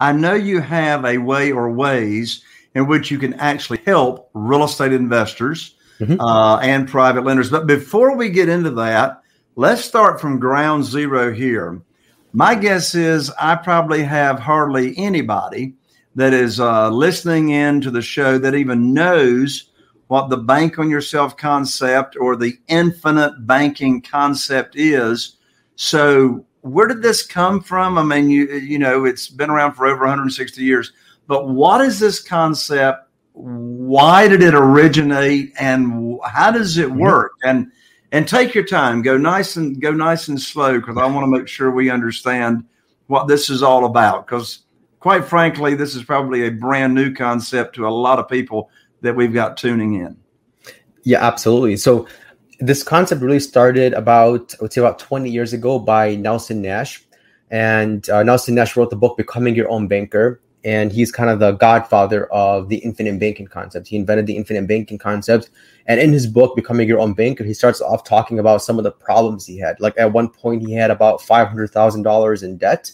I know you have a way or ways in which you can actually help real estate investors mm-hmm. uh, and private lenders. But before we get into that, let's start from ground zero here. My guess is I probably have hardly anybody that is uh, listening in to the show that even knows what the bank on yourself concept or the infinite banking concept is. So, where did this come from? I mean, you you know, it's been around for over 160 years. But what is this concept? Why did it originate, and how does it mm-hmm. work? And and take your time. Go nice and go nice and slow because I want to make sure we understand what this is all about. Because quite frankly, this is probably a brand new concept to a lot of people that we've got tuning in. Yeah, absolutely. So this concept really started about I would say about 20 years ago by Nelson Nash. And uh, Nelson Nash wrote the book Becoming Your Own Banker and he's kind of the godfather of the infinite banking concept. He invented the infinite banking concept. And in his book, Becoming Your Own Banker, he starts off talking about some of the problems he had. Like at one point, he had about $500,000 in debt.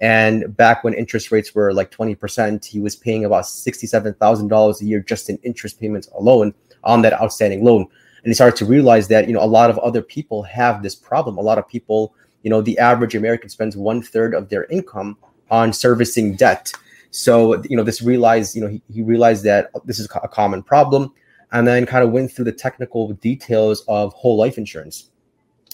And back when interest rates were like 20%, he was paying about $67,000 a year just in interest payments alone on that outstanding loan. And he started to realize that, you know, a lot of other people have this problem. A lot of people, you know, the average American spends one third of their income on servicing debt so, you know, this realized, you know, he, he realized that this is a common problem and then kind of went through the technical details of whole life insurance.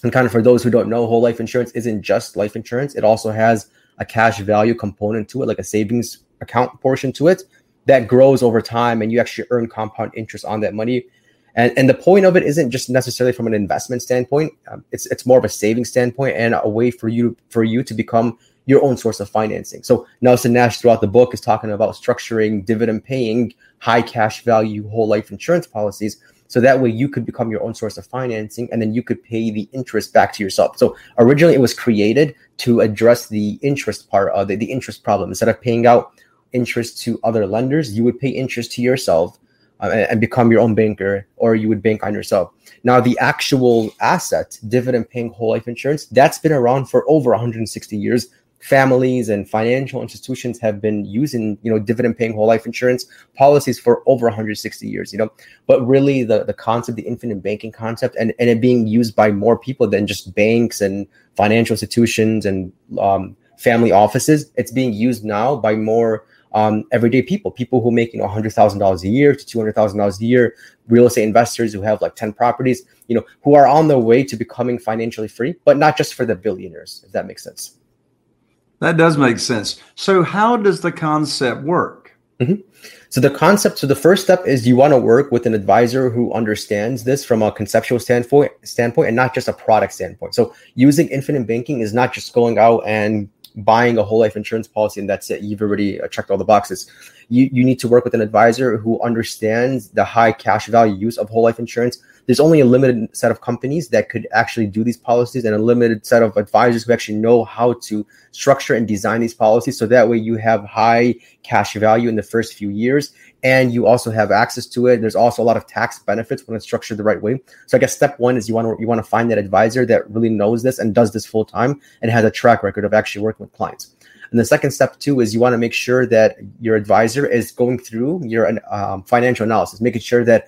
And kind of for those who don't know, whole life insurance isn't just life insurance, it also has a cash value component to it, like a savings account portion to it that grows over time and you actually earn compound interest on that money. And, and the point of it isn't just necessarily from an investment standpoint. Um, it's it's more of a saving standpoint and a way for you for you to become your own source of financing. So Nelson Nash throughout the book is talking about structuring dividend paying high cash value whole life insurance policies. So that way you could become your own source of financing and then you could pay the interest back to yourself. So originally it was created to address the interest part of the, the interest problem. Instead of paying out interest to other lenders, you would pay interest to yourself uh, and become your own banker or you would bank on yourself. Now, the actual asset, dividend paying whole life insurance, that's been around for over 160 years families and financial institutions have been using you know dividend paying whole life insurance policies for over 160 years you know but really the the concept the infinite banking concept and, and it being used by more people than just banks and financial institutions and um, family offices it's being used now by more um, everyday people people who make you know $100000 a year to $200000 a year real estate investors who have like 10 properties you know who are on their way to becoming financially free but not just for the billionaires if that makes sense That does make sense. So, how does the concept work? Mm-hmm. So, the concept, so the first step is you want to work with an advisor who understands this from a conceptual standpoint, standpoint and not just a product standpoint. So, using infinite banking is not just going out and buying a whole life insurance policy and that's it. You've already uh, checked all the boxes. You, you need to work with an advisor who understands the high cash value use of whole life insurance there's only a limited set of companies that could actually do these policies and a limited set of advisors who actually know how to structure and design these policies. So that way you have high cash value in the first few years and you also have access to it. There's also a lot of tax benefits when it's structured the right way. So i guess step one is you want to you want to find that advisor that really knows this and does this full time and has a track record of actually working with clients. And the second step too is you want to make sure that your advisor is going through your um, financial analysis, making sure that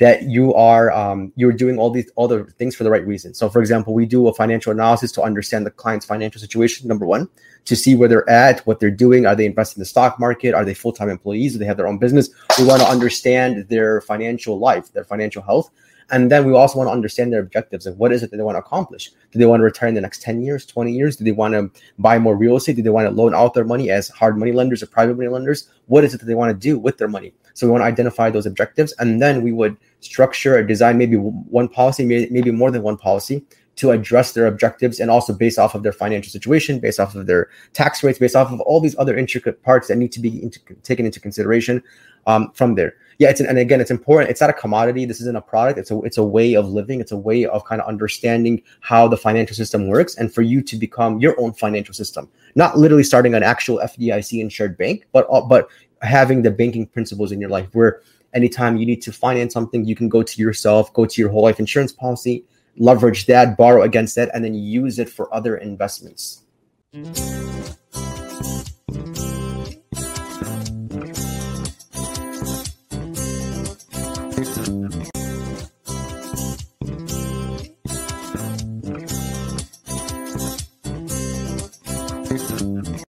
that you are um, you're doing all these the things for the right reason. So, for example, we do a financial analysis to understand the client's financial situation. Number one, to see where they're at, what they're doing. Are they investing in the stock market? Are they full time employees? Do they have their own business? We want to understand their financial life, their financial health. And then we also want to understand their objectives and what is it that they want to accomplish. Do they want to retire in the next 10 years, 20 years? Do they want to buy more real estate? Do they want to loan out their money as hard money lenders or private money lenders? What is it that they want to do with their money? So we want to identify those objectives and then we would structure or design maybe one policy, maybe more than one policy to address their objectives and also based off of their financial situation, based off of their tax rates, based off of all these other intricate parts that need to be into, taken into consideration um, from there. Yeah, it's an, and again, it's important. It's not a commodity. This isn't a product. It's a it's a way of living. It's a way of kind of understanding how the financial system works, and for you to become your own financial system. Not literally starting an actual FDIC insured bank, but uh, but having the banking principles in your life where anytime you need to finance something, you can go to yourself, go to your whole life insurance policy, leverage that, borrow against that, and then use it for other investments.